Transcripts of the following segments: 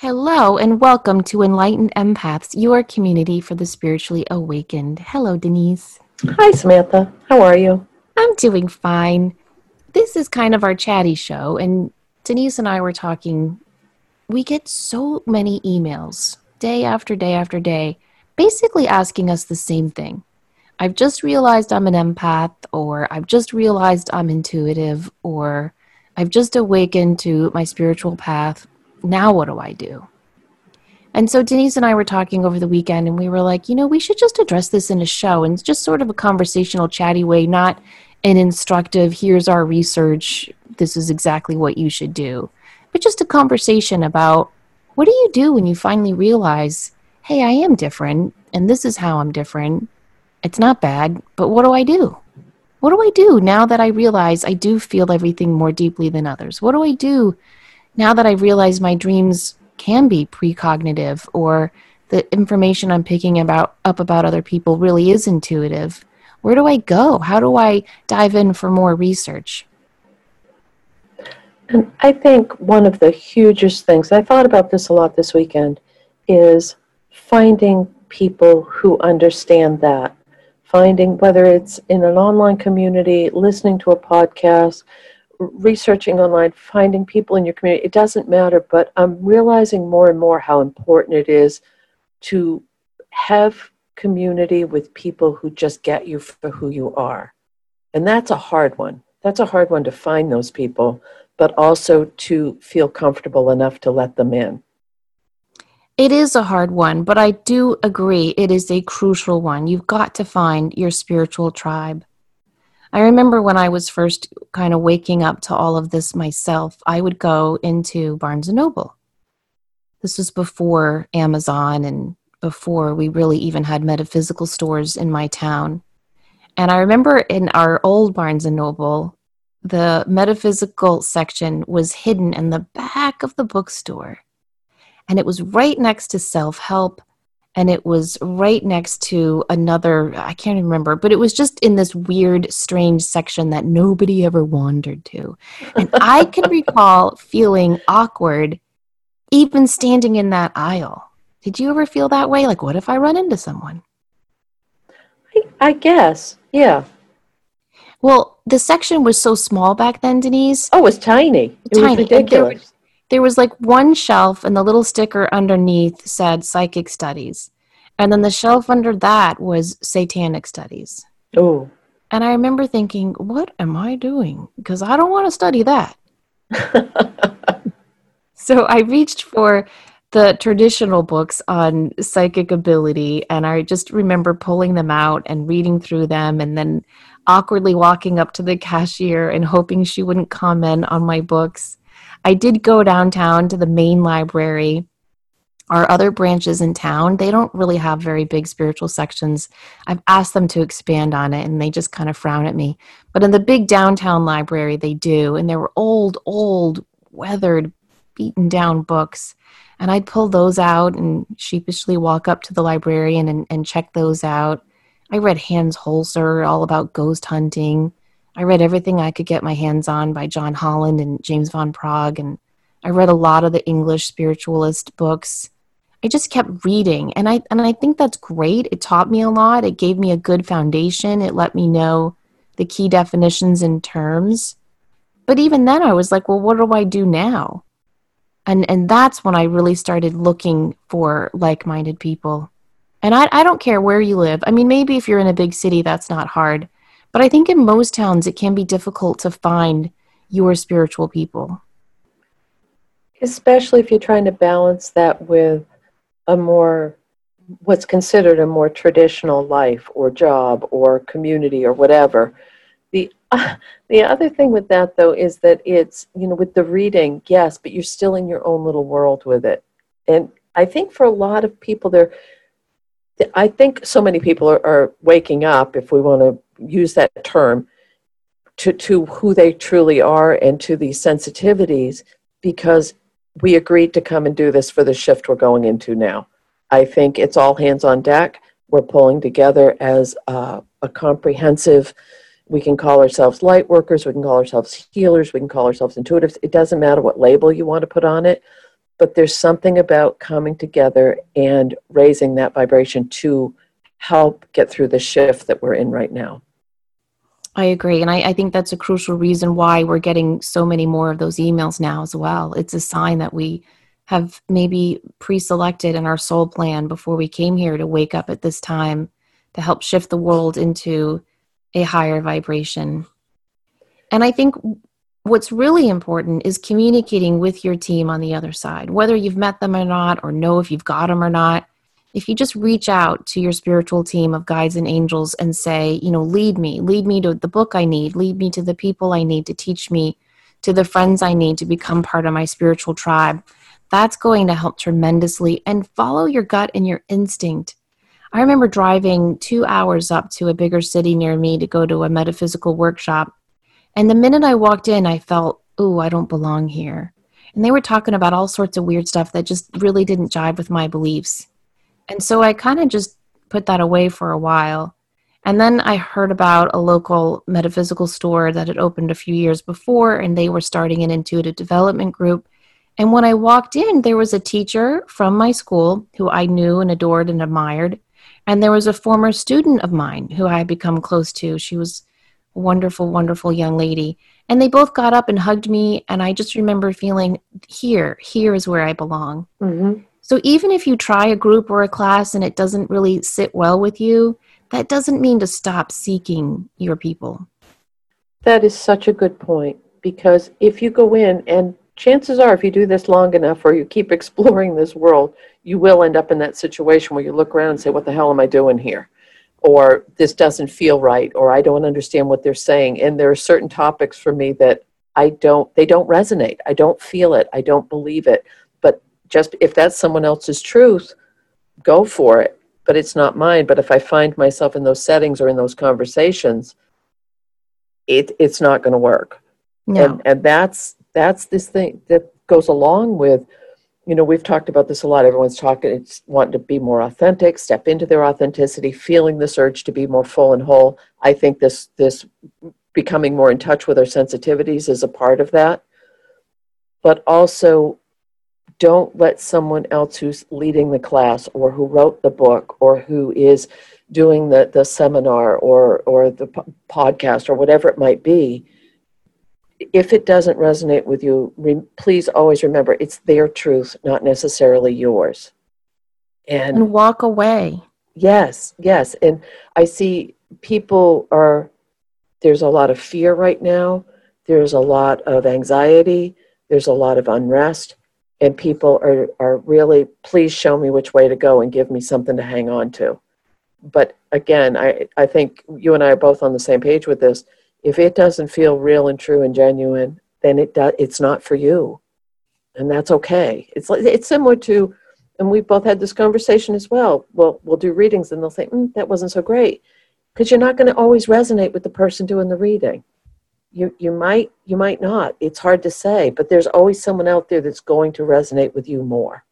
Hello, and welcome to Enlightened Empaths, your community for the spiritually awakened. Hello, Denise. Hi, Samantha. How are you? I'm doing fine. This is kind of our chatty show, and Denise and I were talking. We get so many emails day after day after day, basically asking us the same thing. I've just realized I'm an empath, or I've just realized I'm intuitive, or I've just awakened to my spiritual path, now what do I do? And so Denise and I were talking over the weekend, and we were like, you know, we should just address this in a show and just sort of a conversational, chatty way, not an instructive, here's our research, this is exactly what you should do, but just a conversation about what do you do when you finally realize, hey, I am different, and this is how I'm different. It's not bad, but what do I do? What do I do now that I realize I do feel everything more deeply than others? What do I do now that I realize my dreams can be precognitive or the information I'm picking about up about other people really is intuitive, where do I go? How do I dive in for more research? And I think one of the hugest things, I thought about this a lot this weekend, is finding people who understand that. Finding whether it's in an online community, listening to a podcast, researching online, finding people in your community, it doesn't matter, but I'm realizing more and more how important it is to have community with people who just get you for who you are. And that's a hard one. That's a hard one to find those people, but also to feel comfortable enough to let them in. It is a hard one, but I do agree it is a crucial one. You've got to find your spiritual tribe. I remember when I was first kind of waking up to all of this myself, I would go into Barnes and Noble. This was before Amazon and before we really even had metaphysical stores in my town. And I remember in our old Barnes and Noble, the metaphysical section was hidden in the back of the bookstore. And it was right next to self help and it was right next to another i can't remember but it was just in this weird strange section that nobody ever wandered to. And i can recall feeling awkward even standing in that aisle. Did you ever feel that way? Like what if i run into someone? I, I guess yeah. Well the section was so small back then denise. Oh it was tiny. It tiny. was ridiculous there was like one shelf and the little sticker underneath said psychic studies. And then the shelf under that was satanic studies. Oh. And i remember thinking what am i doing? Because i don't want to study that. So i reached for the traditional books on psychic ability and i just remember pulling them out and reading through them and then awkwardly walking up to the cashier and hoping she wouldn't comment on my books I did go downtown to the main library. Our other branches in town, they don't really have very big spiritual sections. I've asked them to expand on it and they just kind of frown at me. But in the big downtown library, they do. And there were old, old, weathered, beaten down books. And I'd pull those out and sheepishly walk up to the librarian and, and check those out. I read Hans Holzer, all about ghost hunting. I read everything I could get my hands on by John Holland and James Van Praagh, and I read a lot of the English spiritualist books. I just kept reading, and I and I think that's great. It taught me a lot. It gave me a good foundation. It let me know the key definitions and terms. But even then, I was like, well, what do I do now? And and that's when I really started looking for like-minded people. And I, I don't care where you live. I mean, maybe if you're in a big city, that's not hard. But I think in most towns, it can be difficult to find your spiritual people. Especially if you're trying to balance that with a more, what's considered a more traditional life or job or community or whatever. The, uh, the other thing with that, though, is that it's, you know, with the reading, yes, but you're still in your own little world with it. And I think for a lot of people, they're, I think so many people are, are waking up, if we want to use that term to, to who they truly are and to these sensitivities because we agreed to come and do this for the shift we're going into now. I think it's all hands on deck. We're pulling together as a, a comprehensive, we can call ourselves light workers, we can call ourselves healers, we can call ourselves intuitives. It doesn't matter what label you want to put on it, but there's something about coming together and raising that vibration to help get through the shift that we're in right now. I agree. And I, I, think that's a crucial reason why we're getting so many more of those emails now as well. It's a sign that we have maybe pre selected in our soul plan before we came here to wake up at this time to help shift the world into a higher vibration. And I think what's really important is communicating with your team on the other side, whether you've met them or not, or know if you've got them or not if you just reach out to your spiritual team of guides and angels and say, you know, lead me, lead me to the book I need, lead me to the people I need to teach me, to the friends I need to become part of my spiritual tribe, that's going to help tremendously. And follow your gut and your instinct. I remember driving two hours up to a bigger city near me to go to a metaphysical workshop. And the minute I walked in, I felt, oh, I don't belong here. And they were talking about all sorts of weird stuff that just really didn't jive with my beliefs. And so I kind of just put that away for a while. And then I heard about a local metaphysical store that had opened a few years before, and they were starting an intuitive development group. And when I walked in, there was a teacher from my school who I knew and adored and admired. And there was a former student of mine who I had become close to. She was wonderful, wonderful young lady. And they both got up and hugged me. And I just remember feeling, here, here is where I belong. Mm-hmm. So even if you try a group or a class and it doesn't really sit well with you, that doesn't mean to stop seeking your people. That is such a good point because if you go in and chances are if you do this long enough or you keep exploring this world, you will end up in that situation where you look around and say, What the hell am I doing here? Or this doesn't feel right, or I don't understand what they're saying. And there are certain topics for me that I don't, they don't resonate. I don't feel it. I don't believe it But just if that's someone else's truth, go for it. But it's not mine. But if I find myself in those settings or in those conversations, it it's not going to work. No. And and that's that's this thing that goes along with, you know, we've talked about this a lot. Everyone's talking, it's wanting to be more authentic, step into their authenticity, feeling this urge to be more full and whole. I think this this becoming more in touch with our sensitivities is a part of that. But also don't let someone else who's leading the class or who wrote the book or who is doing the, the seminar or, or the podcast or whatever it might be, if it doesn't resonate with you, re- please always remember it's their truth, not necessarily yours. And, and walk away. Yes, yes. And I see people are, there's a lot of fear right now, there's a lot of anxiety, there's a lot of unrest and people are, are really please show me which way to go and give me something to hang on to but again I, I think you and i are both on the same page with this if it doesn't feel real and true and genuine then it does it's not for you. And that's okay. It's like it's similar to and we've both had this conversation as well. Well we'll do readings and they'll say mm, that wasn't so great. Because you're not going to always resonate with the person doing the reading. You you might you might not. It's hard to say but there's always someone out there that's going to resonate with you more.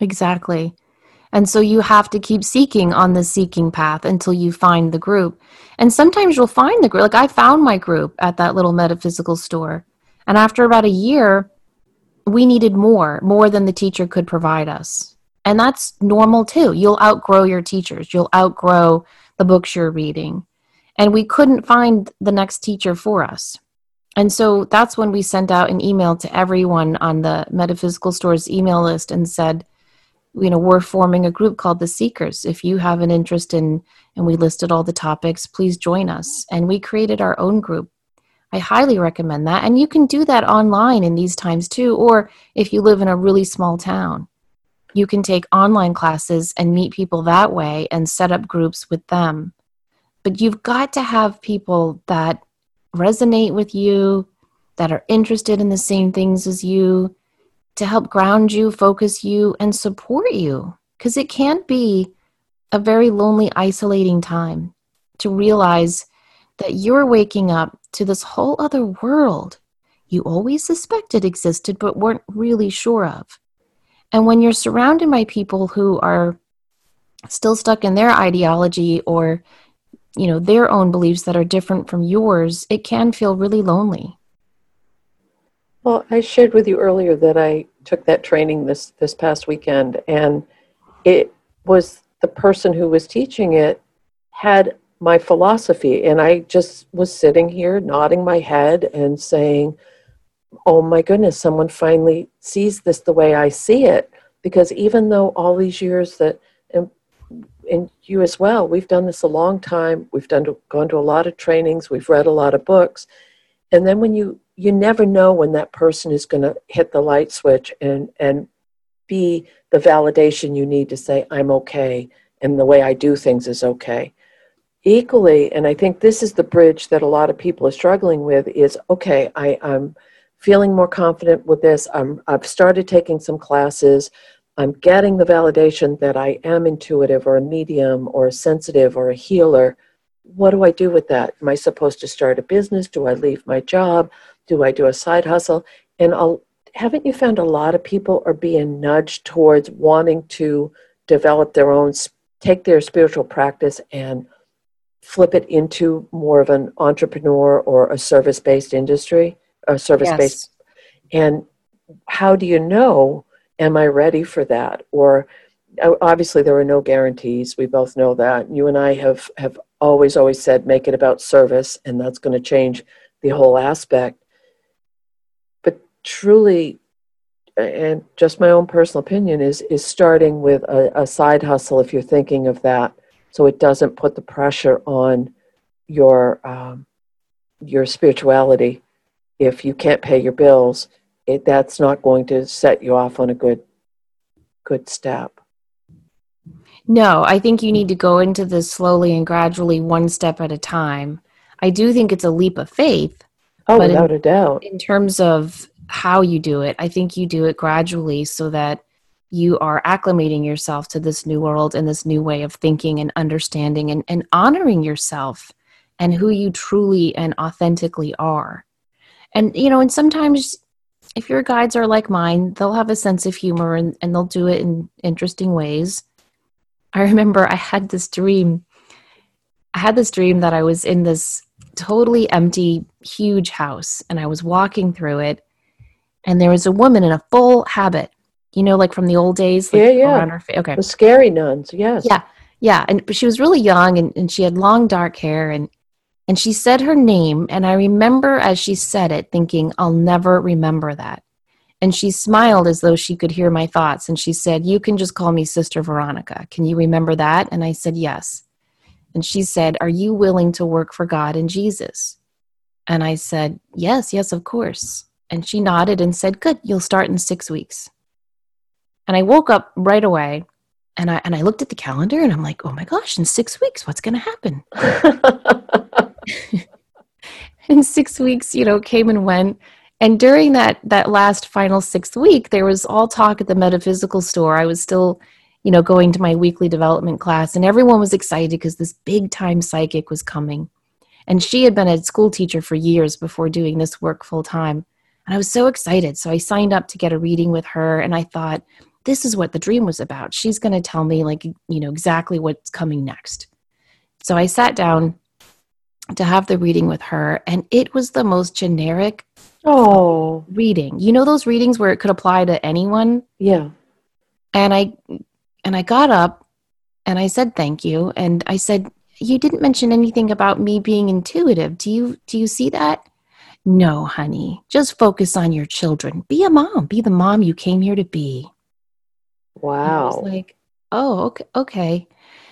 Exactly and so you have to keep seeking on the seeking path until you find the group. And sometimes you'll find the group. Like i found my group at that little metaphysical store. And after about a year we needed more more than the teacher could provide us. And that's normal too. You'll outgrow your teachers. You'll outgrow the books you're reading. And we couldn't find the next teacher for us. And so that's when we sent out an email to everyone on the Metaphysical Stores email list and said, you know, we're forming a group called the Seekers. If you have an interest in, and we listed all the topics, please join us. And we created our own group. I highly recommend that. And you can do that online in these times too, or if you live in a really small town. You can take online classes and meet people that way and set up groups with them but you've got to have people that resonate with you, that are interested in the same things as you, to help ground you, focus you, and support you. Because it can be a very lonely, isolating time to realize that you're waking up to this whole other world you always suspected existed but weren't really sure of. And when you're surrounded by people who are still stuck in their ideology or you know their own beliefs that are different from yours it can feel really lonely well i shared with you earlier that i took that training this this past weekend, and it was the person who was teaching it had my philosophy, and I just was sitting here nodding my head and saying, "Oh my goodness, someone finally sees this the way I see it." Because even though all these years that and, and you as well, we've done this a long time. We've done gone to a lot of trainings. We've read a lot of books, and then when you you never know when that person is going to hit the light switch and and be the validation you need to say i'm okay and the way i do things is okay. Equally and i think this is the bridge that a lot of people are struggling with is okay I, i'm feeling more confident with this. I'm, i've started taking some classes. I'm getting the validation that i am intuitive or a medium or a sensitive or a healer. What do i do with that? Am i supposed to start a business? Do i leave my job do I do a side hustle? And I'll, haven't you found a lot of people are being nudged towards wanting to develop their own, take their spiritual practice and flip it into more of an entrepreneur or a service based industry, a service based? Yes. And how do you know, am I ready for that? Or obviously there are no guarantees. We both know that. You and I have, have always, always said, make it about service, and that's going to change the whole aspect truly and just my own personal opinion is is starting with a, a, side hustle if you're thinking of that. So it doesn't put the pressure on your um, your spirituality. If you can't pay your bills it that's not going to set you off on a good good step. No i think you need to go into this slowly and gradually one step at a time. I do think it's a leap of faith oh without in, a doubt. in terms of how you do it. I think you do it gradually so that you are acclimating yourself to this new world and this new way of thinking and understanding and, and honoring yourself and who you truly and authentically are. And, you know, and sometimes if your guides are like mine, they'll have a sense of humor and, and they'll do it in interesting ways. I remember I had this dream. I had this dream that I was in this totally empty, huge house and I was walking through it and there was a woman in a full habit, you know, like from the old days. Like yeah, yeah. Fa- okay. The scary nuns, yes. Yeah, yeah. And but she was really young, and, and she had long dark hair, and and she said her name, and I remember as she said it, thinking, "I'll never remember that." And she smiled as though she could hear my thoughts, and she said, "You can just call me Sister Veronica. Can you remember that?" And I said, "Yes." And she said, "Are you willing to work for God and Jesus?" And I said, "Yes, yes, of course." And she nodded and said, Good, you'll start in six weeks. And I woke up right away and I and I looked at the calendar and I'm like, oh my gosh, in six weeks, what's gonna happen? in six weeks, you know, came and went. And during that that last final sixth week, there was all talk at the metaphysical store. I was still, you know, going to my weekly development class, and everyone was excited because this big time psychic was coming. And she had been a school teacher for years before doing this work full time. And I was so excited. So I signed up to get a reading with her and I thought, this is what the dream was about. She's going to tell me like, you know, exactly what's coming next. So I sat down to have the reading with her and it was the most generic oh reading. You know those readings where it could apply to anyone? Yeah. And I and I got up and I said thank you and I said you didn't mention anything about me being intuitive. Do you do you see that? No, honey, just focus on your children. Be a mom. Be the mom you came here to be. Wow. Like, oh, okay, okay.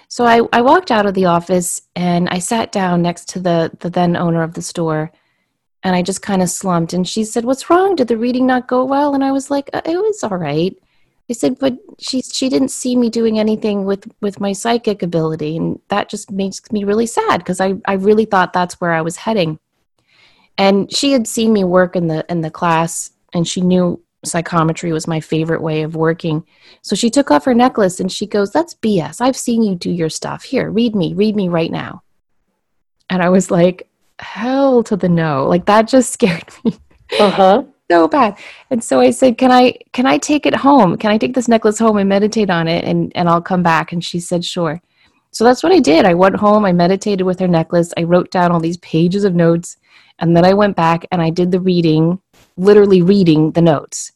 So I, I walked out of the office and I sat down next to the, the then owner of the store and I just kind of slumped. And she said, What's wrong? Did the reading not go well? And I was like, uh, It was all right. I said, But she, she didn't see me doing anything with, with my psychic ability. And that just makes me really sad because I, I really thought that's where I was heading and she had seen me work in the in the class and she knew psychometry was my favorite way of working. So she took off her necklace and she goes that's bs i've seen you do your stuff. Here read me read me right now. And i was like hell to the no. Like that just scared me uh-huh. so bad. And so i said can i can i take it home? Can i take this necklace home and meditate on it and and i'll come back? And she said sure. So that's what i did. I went home i meditated with her necklace i wrote down all these pages of notes and then I went back and I did the reading, literally reading the notes.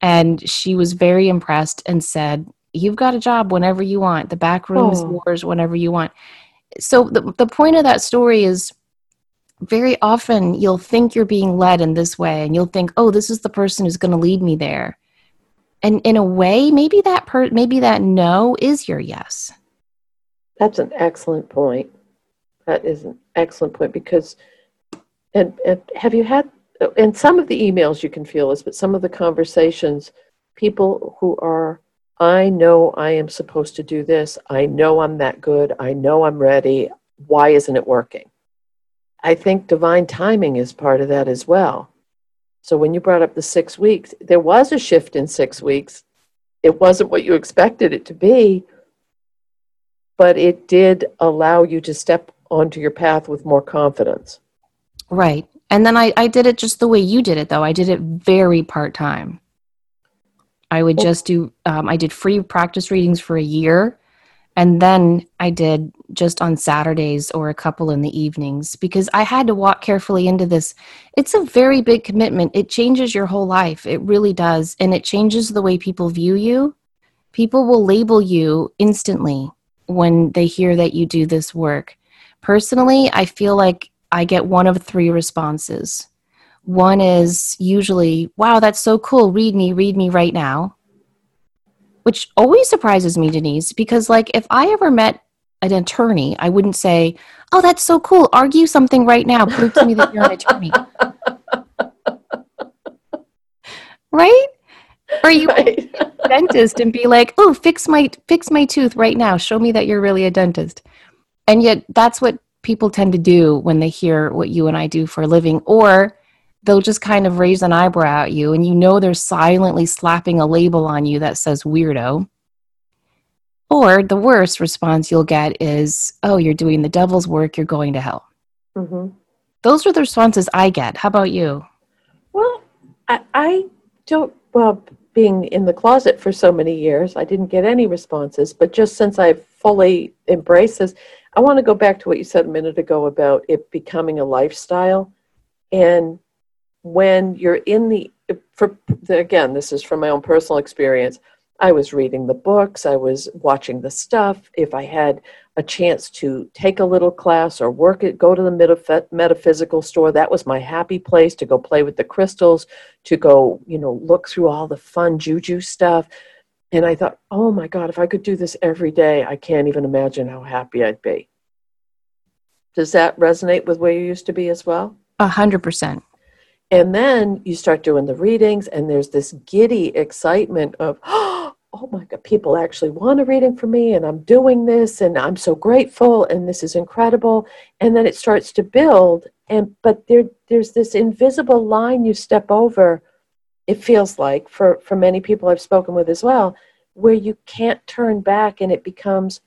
And she was very impressed and said, You've got a job whenever you want. The back room is Oh. yours whenever you want. So, the, the point of that story is very often you'll think you're being led in this way and you'll think, Oh, this is the person who's going to lead me there. And in a way, maybe that per- maybe that no is your yes. That's an excellent point. That is an excellent point because, and, and have you had, and some of the emails you can feel this, but some of the conversations, people who are, I know I am supposed to do this. I know I'm that good. I know I'm ready. Why isn't it working? I think divine timing is part of that as well. So when you brought up the six weeks, there was a shift in six weeks. It wasn't what you expected it to be, but it did allow you to step onto your path with more confidence. Right. And then I, I did it just the way you did it, though. I did it very part time. I would Well- just do, um, I did free practice readings for a year. And then I did just on Saturdays or a couple in the evenings because I had to walk carefully into this. It's a very big commitment. It changes your whole life. It really does. And it changes the way people view you. People will label you instantly when they hear that you do this work. Personally, I feel like I get one of three responses. One is usually, wow, that's so cool. Read me, read me right now. Which always surprises me, Denise, because, like, if I ever met an attorney, I wouldn't say, oh, that's so cool. Argue something right now. Prove to me that you're an attorney. right? Or you Right. dentist and be like, "Oh, fix my fix my tooth right now. Show me that you're really a dentist." And yet that's what people tend to do when they hear what you and I do for a living or they'll just kind of raise an eyebrow at you and you know they're silently slapping a label on you that says weirdo. Or the worst response you'll get is, "Oh, you're doing the devil's work, you're going to hell." hmm Those are the responses I get. How about you? Well, I, I don't, well, being in the closet for so many years, I didn't get any responses. But just since I've fully embraced this, I want to go back to what you said a minute ago about it becoming a lifestyle. And when you're in the, for again, this is from my own personal experience. I was reading the books, I was watching the stuff. If I had a chance to take a little class or work it, go to the metaph- metaphysical store, that was my happy place to go play with the crystals, to go, you know, look through all the fun juju stuff. And I thought, oh my God, if I could do this every day, I can't even imagine how happy I'd be. Does that resonate with where you used to be as well? A hundred percent. And then you start doing the readings, and there's this giddy excitement of, oh my God, people actually want a reading from me, and I'm doing this, and I'm so grateful, and this is incredible. And then it starts to build, and but there, there's this invisible line you step over. It feels like for for many people I've spoken with as well, where you can't turn back, and it becomes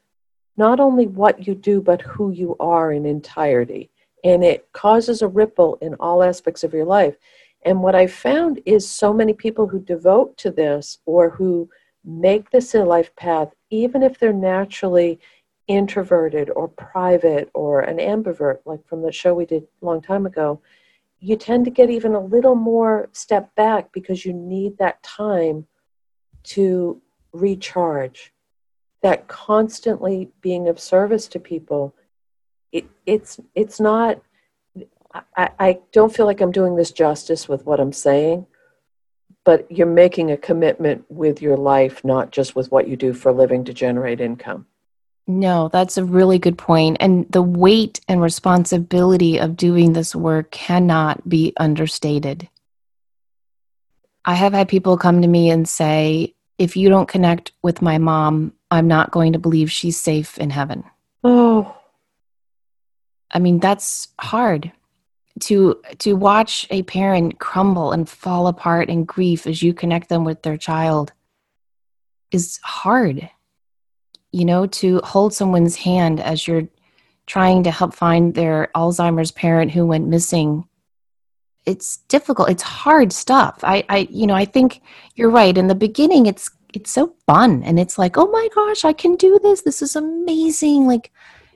not only what you do, but who you are in entirety and it causes a ripple in all aspects of your life. And what I found is so many people who devote to this or who make this a life path, even if they're naturally introverted or private or an ambivert, like from the show we did a long time ago, you tend to get even a little more step back because you need that time to recharge. That constantly being of service to people it, it's it's not I, I don't feel like i'm doing this justice with what i'm saying but you're making a commitment with your life not just with what you do for a living to generate income No, that's a really good point. And the weight and responsibility of doing this work cannot be understated. I have had people come to me and say, if you don't connect with my mom, I'm not going to believe she's safe in heaven. oh I mean, that's hard to to watch a parent crumble and fall apart in grief as you connect them with their child is hard. You know, to hold someone's hand as you're trying to help find their Alzheimer's parent who went missing. It's difficult. It's hard stuff. I, I you know, I think you're right. In the beginning it's it's so fun and it's like, oh my gosh, I can do this. This is amazing. Like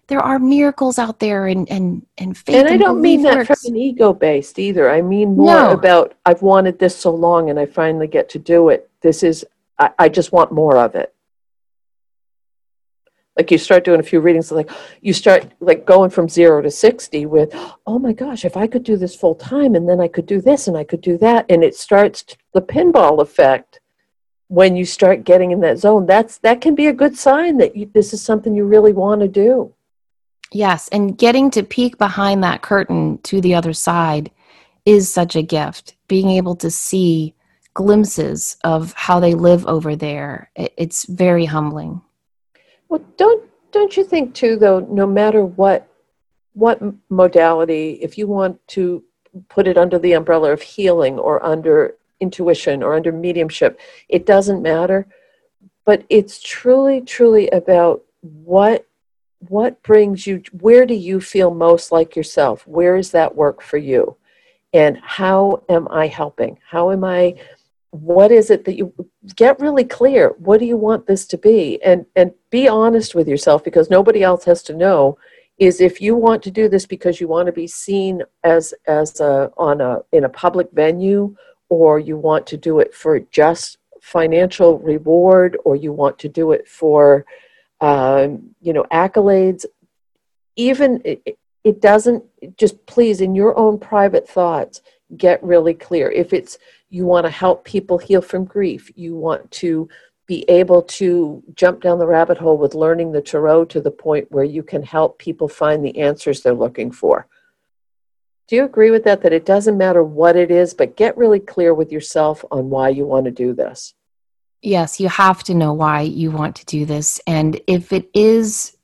there are miracles out there and and and faith And I don't mean belief that works. from an ego based either. I mean more No. about I've wanted this so long and I finally get to do it. This is, I, I just want more of it. Like you start doing a few readings, like you start like going from zero to 60 with, oh my gosh, if I could do this full time and then I could do this and I could do that. And it starts the pinball effect when you start getting in that zone. That's, that can be a good sign that you, this is something you really want to do. Yes, and getting to peek behind that curtain to the other side is such a gift. Being able to see glimpses of how they live over there, it's very humbling. Well, don't don't you think too, though? No matter what what modality, if you want to put it under the umbrella of healing or under intuition or under mediumship, it doesn't matter. But it's truly, truly about what what brings you. Where do you feel most like yourself? Where is that work for you? And how am I helping? How am I? What is it that you get really clear? What do you want this to be? And and be honest with yourself because nobody else has to know. Is if you want to do this because you want to be seen as as a on a in a public venue, or you want to do it for just financial reward, or you want to do it for um, you know accolades. Even it, it doesn't just please in your own private thoughts get really clear if it's you want to help people heal from grief you want to be able to jump down the rabbit hole with learning the tarot to the point where you can help people find the answers they're looking for do you agree with that that it doesn't matter what it is but get really clear with yourself on why you want to do this Yes, you have to know why you want to do this. And if it is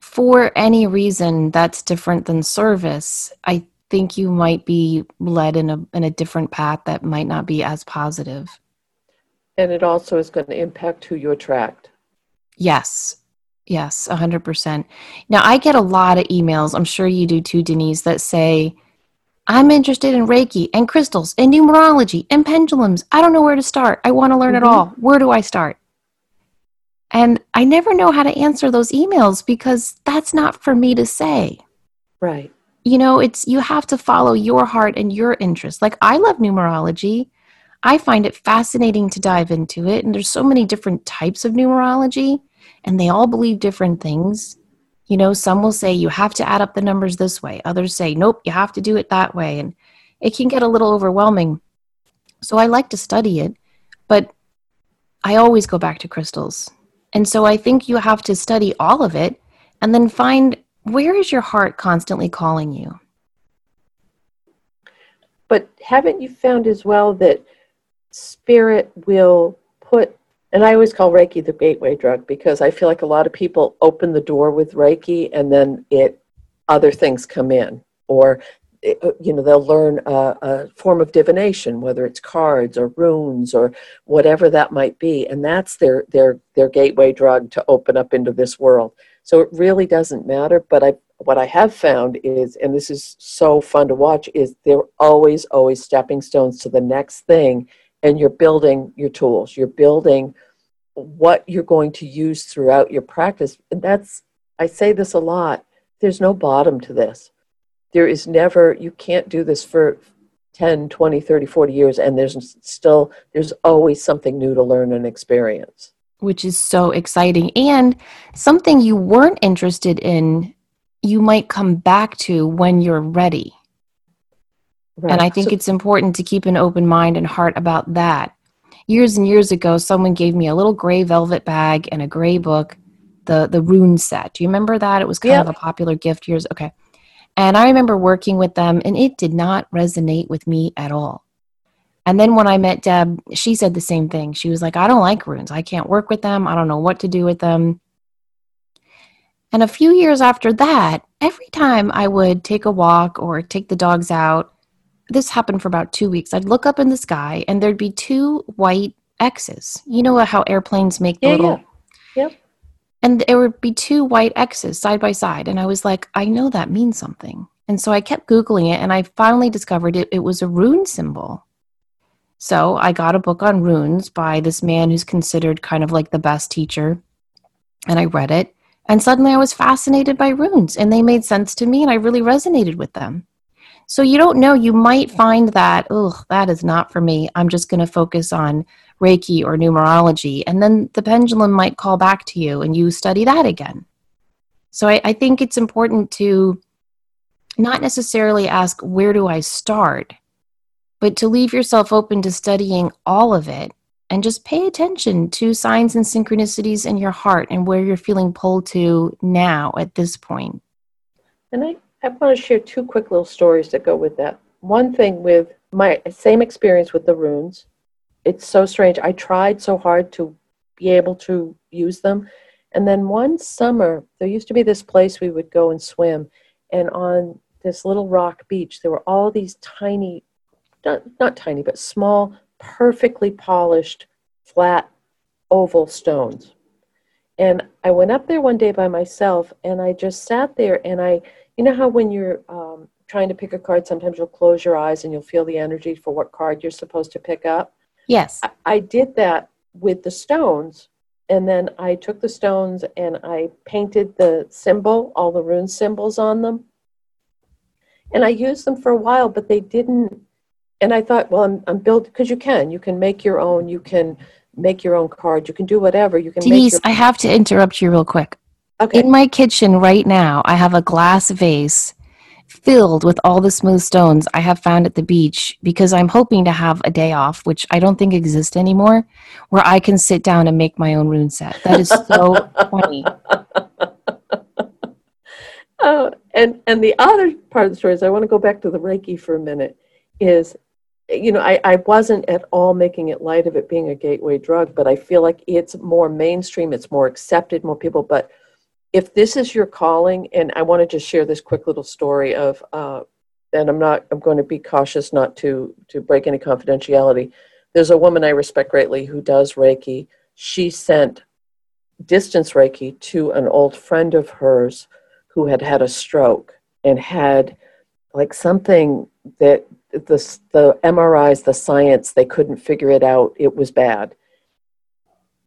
for any reason that's different than service, I think you might be led in a in a different path that might not be as positive. and it also is going to impact who you attract Yes. Yes, 100%. Now, I get a lot of emails, I'm sure you do too, Denise, that say, I'm interested in Reiki and crystals and numerology and pendulums. I don't know where to start. I want to learn it Mhm. all. Where do I start? And I never know how to answer those emails because that's not for me to say. right You know, it's you have to follow your heart and your interest. Like I love numerology. I find it fascinating to dive into it and there's so many different types of numerology and they all believe different things. You know, some will say you have to add up the numbers this way. Others say nope, you have to do it that way and it can get a little overwhelming. So I like to study it, but I always go back to crystals. And so I think you have to study all of it and then find where is your heart constantly calling you? But haven't you found as well that spirit will put, and I always call Reiki the gateway drug because I feel like a lot of people open the door with Reiki and then it other things come in, or eh, you know they'll learn a, a form of divination, whether it's cards or runes or whatever that might be, and that's their their their gateway drug to open up into this world. So it really doesn't matter. But I what I have found is, and this is so fun to watch, is they're always, always stepping stones to the next thing, and you're building your tools. You're building what you're going to use throughout your practice. And that's, I say this a lot, there's no bottom to this. There is never, you can't do this for 10, 20, 30, 40 years, and there's still, there's always something new to learn and experience. Which is so exciting. And something you weren't interested in you might come back to when you're ready. And i think So- it's important to keep an open mind and heart about that. Years and years ago someone gave me a little gray velvet bag and a gray book the the rune set. Do you remember that? It was kind of a popular gift years okay. And i remember working with them and it did not resonate with me at all and then when I met Deb, she said the same thing. She was like, I don't like runes. I can't work with them. I don't know what to do with them. And a few years after that, every time I would take a walk or take the dogs out, this happened for about two weeks. I'd look up in the sky and there'd be two white X's. You know how airplanes make Yeah, little. yeah. Yep. And there would be two white X's side by side. And I was like, I know that means something. And so I kept Googling it and I finally discovered it, it was a rune symbol. So I got a book on runes by this man who's considered kind of like the best teacher. And I read it And suddenly I was fascinated by runes and they made sense to me and I really resonated with them. So you don't know, you might find that, oh, that is not for me. I'm just going to focus on Reiki or numerology. And then the pendulum might call back to you and you study that again. So I, I think it's important to not necessarily ask, where do I start? But to leave yourself open to studying all of it and just pay attention to signs and synchronicities in your heart and where you're feeling pulled to now at this point. And I, I want to share two quick little stories that go with that. One thing with my same experience with the runes, it's so strange. I tried so hard to be able to use them and then one summer, there used to be this place we would go and swim, and on this little rock beach, there were all these tiny, not, not tiny, but small, perfectly polished, flat, oval stones. And I went up there one day by myself, and I just sat there, and I, you know how when you're um, trying to pick a card, sometimes you'll close your eyes and you'll feel the energy for what card you're supposed to pick up? Yes. I, I did that with the stones and then I took the stones and I painted the symbol, all the rune symbols on them. And I used them for a while, but they didn't. And I thought, well, I'm, I'm built because you can. You can make your own. You can make your own card. You can do whatever. You can. Denise, your- I have to interrupt you real quick. Okay. In my kitchen right now, I have a glass vase filled with all the smooth stones I have found at the beach because I'm hoping to have a day off, which I don't think exists anymore, where I can sit down and make my own rune set. That is so funny. Oh, and and the other part of the story is I want to go back to the Reiki for a minute. Is you know I, I wasn't at all making it light of it being a gateway drug, but I feel like it's more mainstream, it's more accepted, more people. But if this is your calling, and I want to just share this quick little story of, uh, and I'm not, I'm going to be cautious not to to break any confidentiality. There's a woman I respect greatly who does Reiki. She sent distance Reiki to an old friend of hers who had had a stroke and had like something that the the MRIs, the science, they couldn't figure it out. It was bad.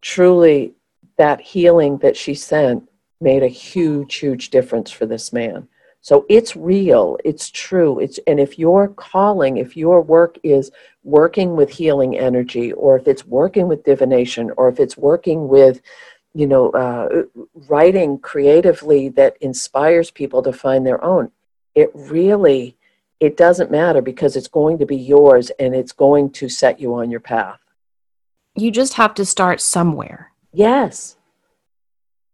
Truly, that healing that she sent made a huge, huge difference for this man. So it's real, it's true. It's and if your calling, if your work is working with healing energy, or if it's working with divination, or if it's working with, you know, uh, writing creatively that inspires people to find their own, it really it doesn't matter because it's going to be yours and it's going to set you on your path. You just have to start somewhere. Yes.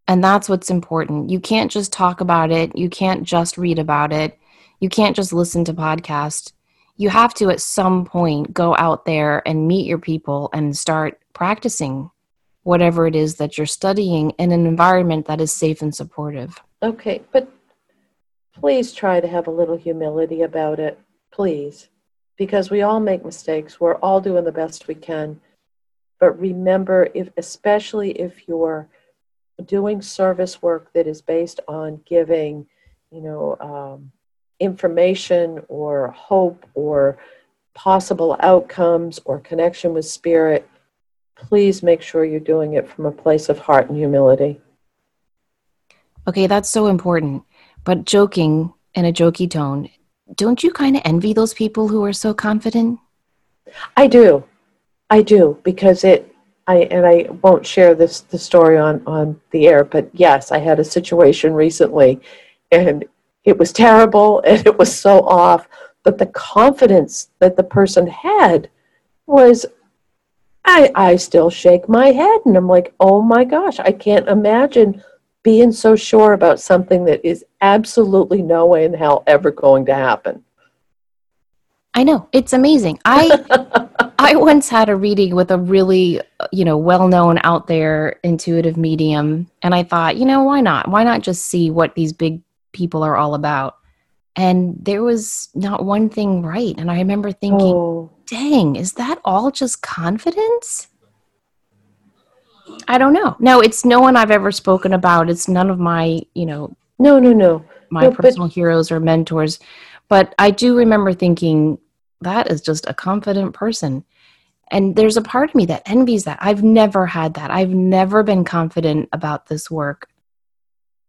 And that's what's important. You can't just talk about it. You can't just read about it. You can't just listen to podcasts. You have to, at some point, go out there and meet your people and start practicing whatever it is that you're studying in an environment that is safe and supportive. Okay, but please try to have a little humility about it. Please. Because we all make mistakes. We're all doing the best we can. But remember, if especially if you're doing service work that is based on giving, you know, um, information or hope or possible outcomes or connection with spirit, please make sure you're doing it from a place of heart and humility. Okay, that's so important. But joking in a jokey tone, don't you kind of envy those people who are so confident? I do. I do because it I and I won't share this the story on on the air, but yes, I had a situation recently, and it was terrible and it was so off. But the confidence that the person had was, I I still shake my head and I'm like, oh my gosh, I can't imagine being so sure about something that is absolutely no way in hell ever going to happen. I know it's amazing. I I once had a reading with a really, you know, well-known out there intuitive medium and I thought, you know, why not? Why not just see what these big people are all about? And there was not one thing right. And I remember thinking, oh. dang, is that all just confidence? I don't know. No, it's no one I've ever spoken about. It's none of my, you know, no, no, no, my no, personal but- heroes or mentors. But I do remember thinking, that is just a confident person. And there's a part of me that envies that. I've never had that. I've never been confident about this work.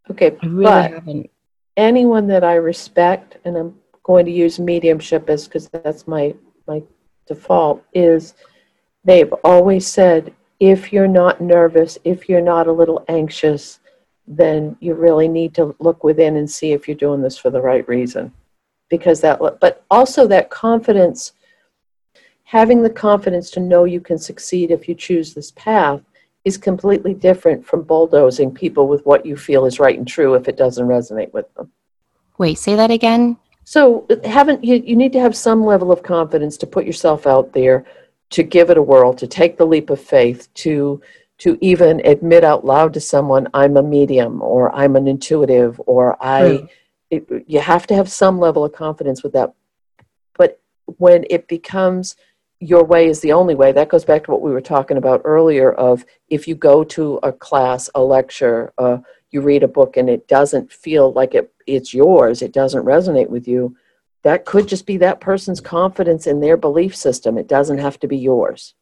Okay, I really but haven't. anyone that I respect, and I'm going to use mediumship as because that's my my default, is they've always said if you're not nervous, if you're not a little anxious, then you really need to look within and see if you're doing this for the right reason. Because that, but also that confidence, having the confidence to know you can succeed if you choose this path is completely different from bulldozing people with what you feel is right and true if it doesn't resonate with them. Wait, say that again. So haven't you, you need to have some level of confidence to put yourself out there, to give it a whirl, to take the leap of faith, to to even admit out loud to someone, I'm a medium or I'm an intuitive or I it, you have to have some level of confidence with that. But when it becomes your way is the only way, that goes back to what we were talking about earlier of if you go to a class, a lecture, uh, you read a book and it doesn't feel like it, it's yours, it doesn't resonate with you, that could just be that person's confidence in their belief system. It doesn't have to be yours.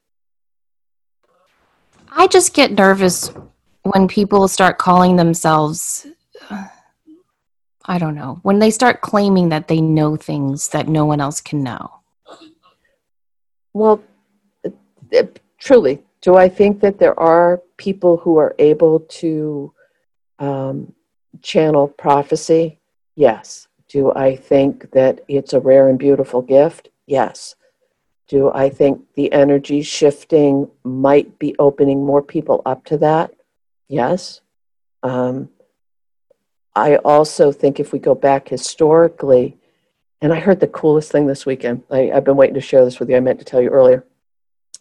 I just get nervous when people start calling themselves I don't know, when they start claiming that they know things that no one else can know. Well, truly, do I think that there are people who are able to um, channel prophecy? Yes. Do I think that it's a rare and beautiful gift? Yes. Do I think the energy shifting might be opening more people up to that? Yes. Um, I also think if we go back historically, and I heard the coolest thing this weekend. I, have been waiting to share this with you. I meant to tell you earlier.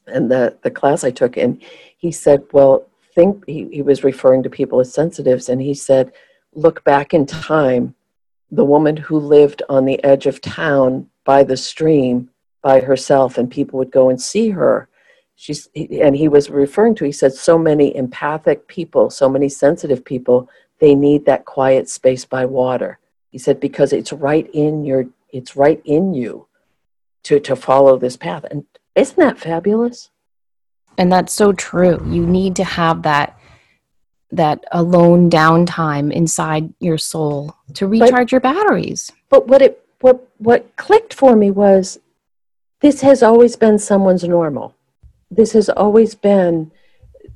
And the, the class I took in, he said, Well, think, he, he was referring to people as sensitives, and he said, Look back in time. The woman who lived on the edge of town by the stream by herself, and people would go and see her. She's, and he was referring to, he said, so many empathic people, so many sensitive people, they need that quiet space by water. He said, because it's right in your, it's right in you to, to follow this path. And isn't that fabulous? And that's so true. You need to have that that alone downtime inside your soul to recharge but, your batteries. But what it what what clicked for me was this has always been someone's normal. This has always been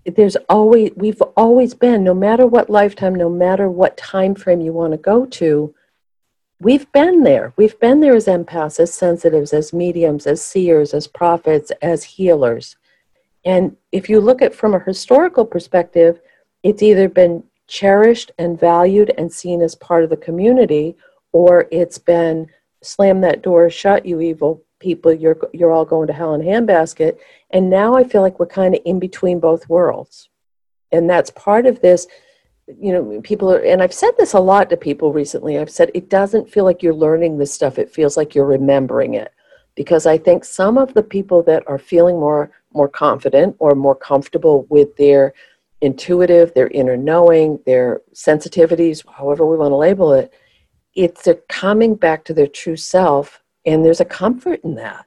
there's always we've always been no matter what lifetime no matter what time frame you want to go to we've been there we've been there as empaths as sensitives as mediums as seers as prophets as healers and if you look at from a historical perspective it's either been cherished and valued and seen as part of the community or it's been slam that door shut you evil people you're you're all going to hell in a handbasket. And now i feel like we're kind of in between both worlds. And that's part of this you know people are and i've said this a lot to people recently. I've said it doesn't feel like you're learning this stuff. It feels like you're remembering it. Because i think some of the people that are feeling more more confident or more comfortable with their intuitive their inner knowing their sensitivities however we want to label it it's they're coming back to their true self and there's a comfort in that.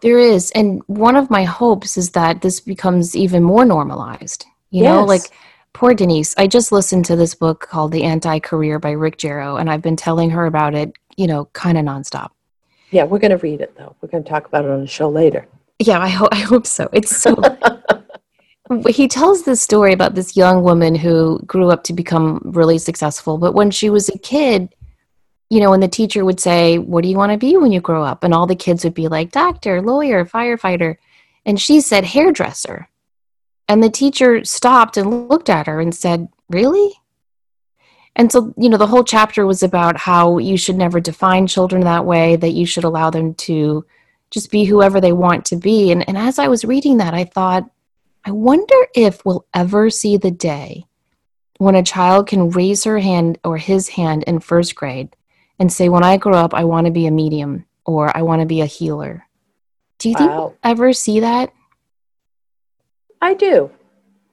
There is. And one of my hopes is that this becomes even more normalized. You yes. know, like poor Denise. I just listened to this book called The Anti Career by Rick Jarow, and I've been telling her about it, you know, kind of nonstop. Yeah, we're going to read it though. We're going to talk about it on the show later. Yeah, I, ho- I hope so. It's so. he tells this story about this young woman who grew up to become really successful, but when she was a kid, you know, when the teacher would say, What do you want to be when you grow up? And all the kids would be like, Doctor, lawyer, firefighter. And she said, Hairdresser. And the teacher stopped and looked at her and said, Really? And so, you know, the whole chapter was about how you should never define children that way, that you should allow them to just be whoever they want to be. And, and as I was reading that, I thought, I wonder if we'll ever see the day when a child can raise her hand or his hand in first grade and say, when I grow up, I want to be a medium or I want to be a healer. Do you wow. think we'll ever see that? I do.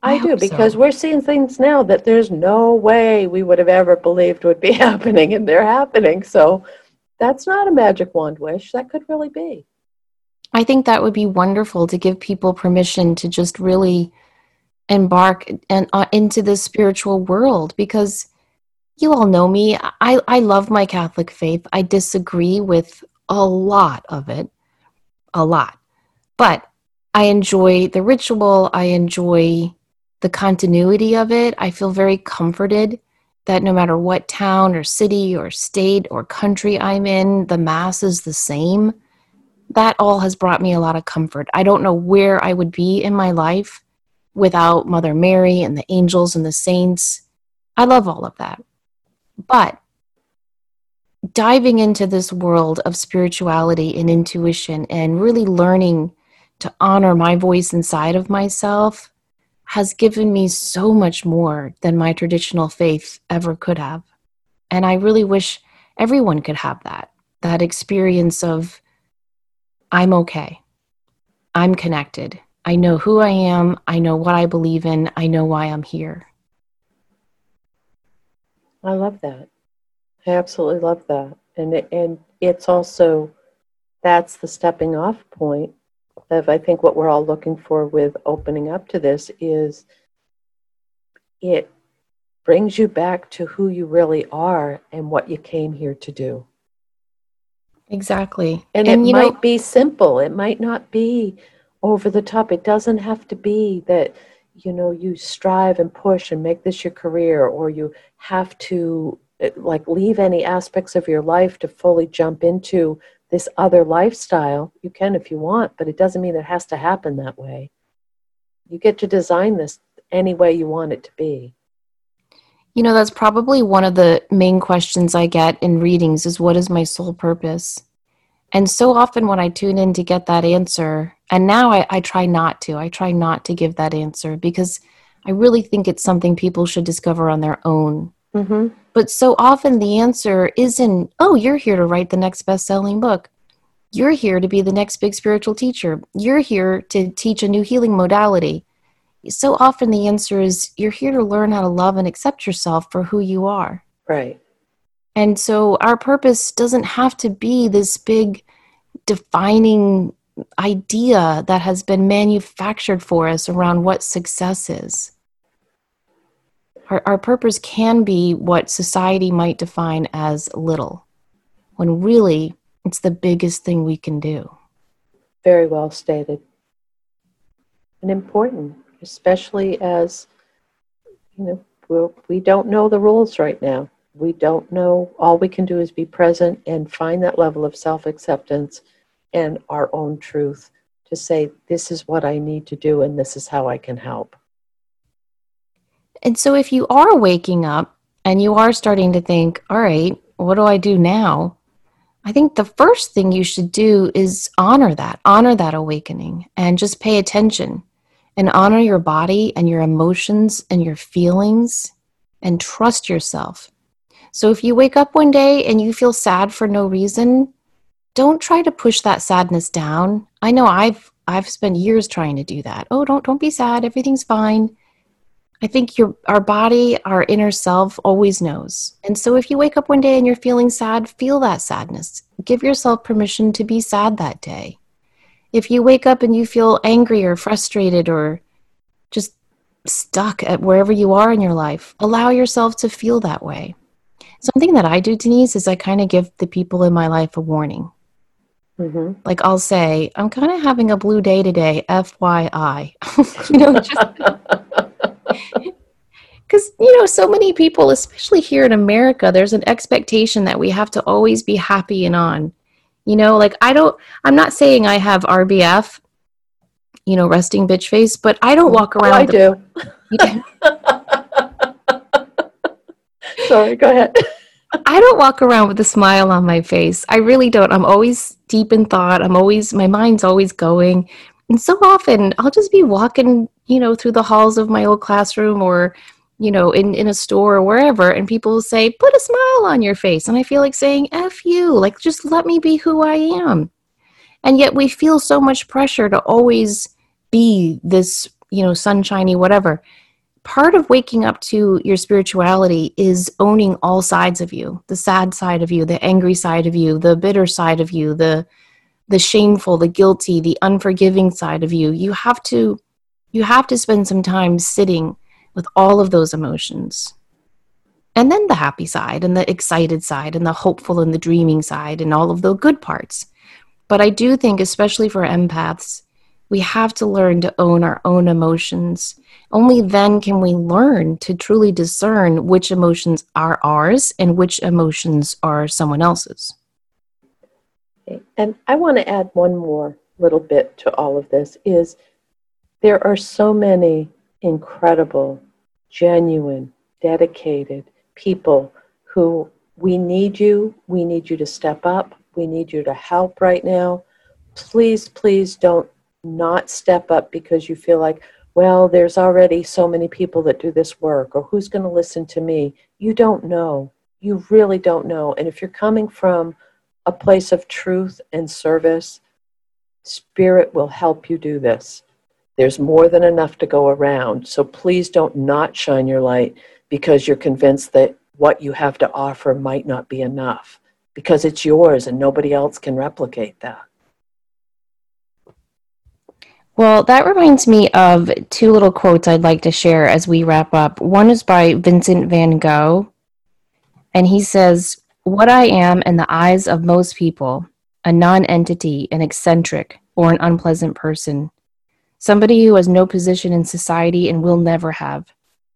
I, I do because so. we're seeing things now that there's no way we would have ever believed would be happening, and they're happening. So that's not a magic wand wish. That could really be. I think that would be wonderful to give people permission to just really embark and uh, into this spiritual world because you all know me. I, I love my Catholic faith. I disagree with a lot of it, a lot. But I enjoy the ritual. I enjoy the continuity of it. I feel very comforted that no matter what town or city or state or country I'm in, the Mass is the same. That all has brought me a lot of comfort. I don't know where I would be in my life without Mother Mary and the angels and the saints. I love all of that. But diving into this world of spirituality and intuition and really learning to honor my voice inside of myself has given me so much more than my traditional faith ever could have. And I really wish everyone could have that that experience of I'm okay. I'm connected. I know who I am. I know what I believe in. I know why I'm here. I love that. I absolutely love that. And and it's also that's the stepping off point of I think what we're all looking for with opening up to this is it brings you back to who you really are and what you came here to do. Exactly. And, and it might know, be simple. It might not be over the top. It doesn't have to be that you know you strive and push and make this your career or you have to uh, like leave any aspects of your life to fully jump into this other lifestyle you can if you want but it doesn't mean it has to happen that way you get to design this any way you want it to be you know that's probably one of the main questions i get in readings is what is my soul purpose and so often when I tune in to get that answer, and now I, I, try not to, I try not to give that answer because I really think it's something people should discover on their own. Mm-hmm. But so often the answer isn't, oh, you're here to write the next best selling book. You're here to be the next big spiritual teacher. You're here to teach a new healing modality. So often the answer is, you're here to learn how to love and accept yourself for who you are. Right. And so our purpose doesn't have to be this big defining idea that has been manufactured for us around what success is. Our, our purpose can be what society might define as little, when really it's the biggest thing we can do. Very well stated. And important, especially as, you know, we're, we don't know the rules right now we don't know. All we can do is be present and find that level of self acceptance and our own truth to say, this is what I need to do and this is how I can help. And so, if you are waking up and you are starting to think, all right, what do I do now? I think the first thing you should do is honor that, honor that awakening, and just pay attention and honor your body and your emotions and your feelings and trust yourself so if you wake up one day and you feel sad for no reason, don't try to push that sadness down. I know I've I've spent years trying to do that. Oh, don't don't be sad. Everything's fine. I think your our body, our inner self always knows. And so if you wake up one day and you're feeling sad, feel that sadness. Give yourself permission to be sad that day. If you wake up and you feel angry or frustrated or just stuck at wherever you are in your life, allow yourself to feel that way. Something that I do, Denise, is I kind of give the people in my life a warning. Mm-hmm. Like I'll say, I'm kind of having a blue day today, FYI. you know, just because you know so many people especially here in america there's an expectation that we have to always be happy and on you know like i don't i'm not saying i have rbf you know resting bitch face but i don't walk around oh, i do Sorry, go ahead. I don't walk around with a smile on my face. I really don't. I'm always deep in thought. I'm always, my mind's always going. And so often I'll just be walking, you know, through the halls of my old classroom or, you know, in, in a store or wherever, and people say, put a smile on your face. And I feel like saying, F you, like just let me be who I am. And yet we feel so much pressure to always be this, you know, sunshiny, whatever part of waking up to your spirituality is owning all sides of you the sad side of you the angry side of you the bitter side of you the the shameful the guilty the unforgiving side of you you have to You have to spend some time sitting with all of those emotions. And then the happy side, and the excited side, and the hopeful and the dreaming side, and all of the good parts. But I do think, especially for empaths, we have to learn to own our own emotions. Only then can we learn to truly discern which emotions are ours and which emotions are someone else's. And I want to add one more little bit to all of this is there are so many incredible, genuine, dedicated people who we need you, we need you to step up, we need you to help right now. Please, please don't not step up because you feel like, well, there's already so many people that do this work, or who's going to listen to me? You don't know. You really don't know. And if you're coming from a place of truth and service, Spirit will help you do this. There's more than enough to go around. So please don't not shine your light because you're convinced that what you have to offer might not be enough because it's yours and nobody else can replicate that. Well, that reminds me of two little quotes I'd like to share as we wrap up. One is by Vincent van Gogh, and he says, What I am in the eyes of most people, a non entity, an eccentric, or an unpleasant person, somebody who has no position in society and will never have.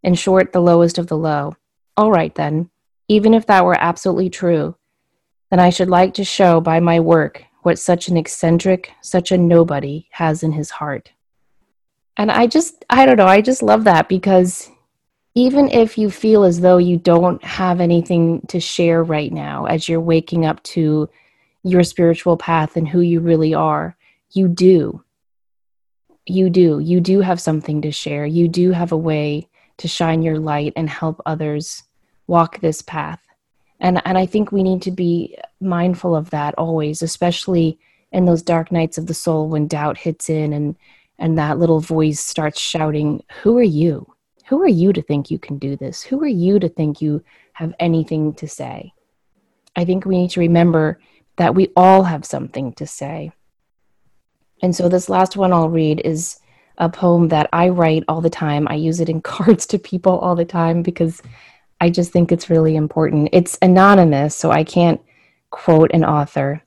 In short, the lowest of the low. All right, then, even if that were absolutely true, then I should like to show by my work what such an eccentric, such a nobody has in his heart. And I just, I don't know, I just love that because even if you feel as though you don't have anything to share right now as you're waking up to your spiritual path and who you really are, you do. You do. You do have something to share. You do have a way to shine your light and help others walk this path. And and i think we need to be mindful of that always especially in those dark nights of the soul when doubt hits in and and that little voice starts shouting who are you? Who are you to think you can do this? Who are you to think you have anything to say? I think we need to remember that we all have something to say and so this last one i'll read is a poem that i write all the time i use it in cards to people all the time because I just think it's really important. It's anonymous, so I can't quote an author.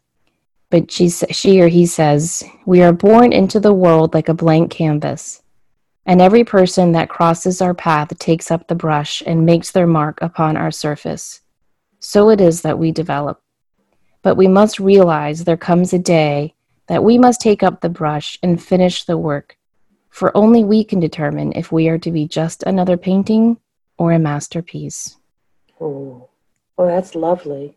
But she, she or he says, We are born into the world like a blank canvas, and every person that crosses our path takes up the brush and makes their mark upon our surface. So it is that we develop. But we must realize there comes a day that we must take up the brush and finish the work, for only we can determine if we are to be just another painting or a masterpiece. Oh, oh that's lovely.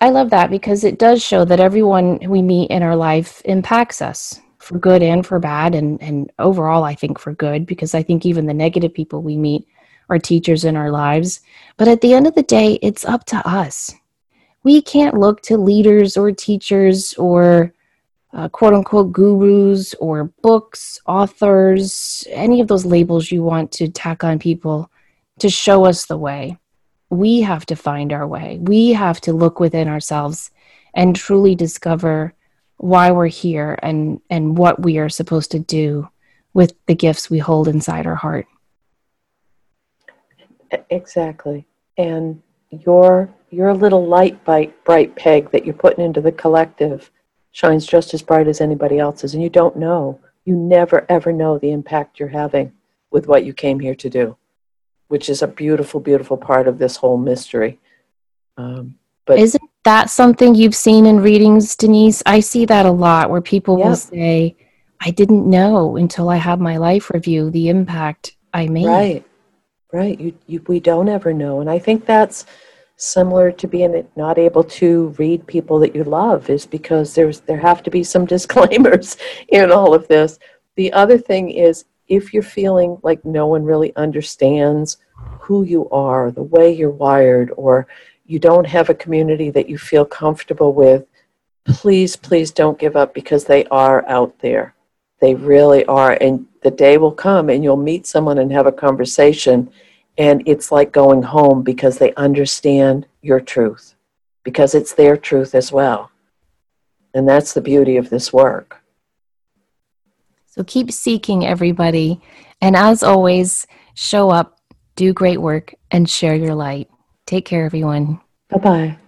I love that because it does show that everyone we meet in our life impacts us for good and for bad, and, and overall, I think for good, because I think even the negative people we meet are teachers in our lives. But at the end of the day, it's up to us. We can't look to leaders or teachers or uh, quote unquote gurus or books, authors, any of those labels you want to tack on people to show us the way. We have to find our way. We have to look within ourselves and truly discover why we're here and, and what we are supposed to do with the gifts we hold inside our heart. Exactly. And your your little Lite-Brite bright peg that you're putting into the collective shines just as bright as anybody else's, and you don't know. You never, ever know the impact you're having with what you came here to do, which is a beautiful, beautiful part of this whole mystery. Um, but isn't that something you've seen in readings, Denise? I see that a lot where people yep. will say, I didn't know until I had my life review the impact I made. Right, right. You, you, we don't ever know. And I think that's similar to being not able to read people that you love is because there's there have to be some disclaimers in all of this. The other thing is if you're feeling like no one really understands who you are the way you're wired or you don't have a community that you feel comfortable with please please don't give up because they are out there. They really are. And the day will come and you'll meet someone and have a conversation and it's like going home because they understand your truth, because it's their truth as well. And that's the beauty of this work. So keep seeking everybody. And as always, show up, do great work, and share your light. Take care, everyone. Bye bye.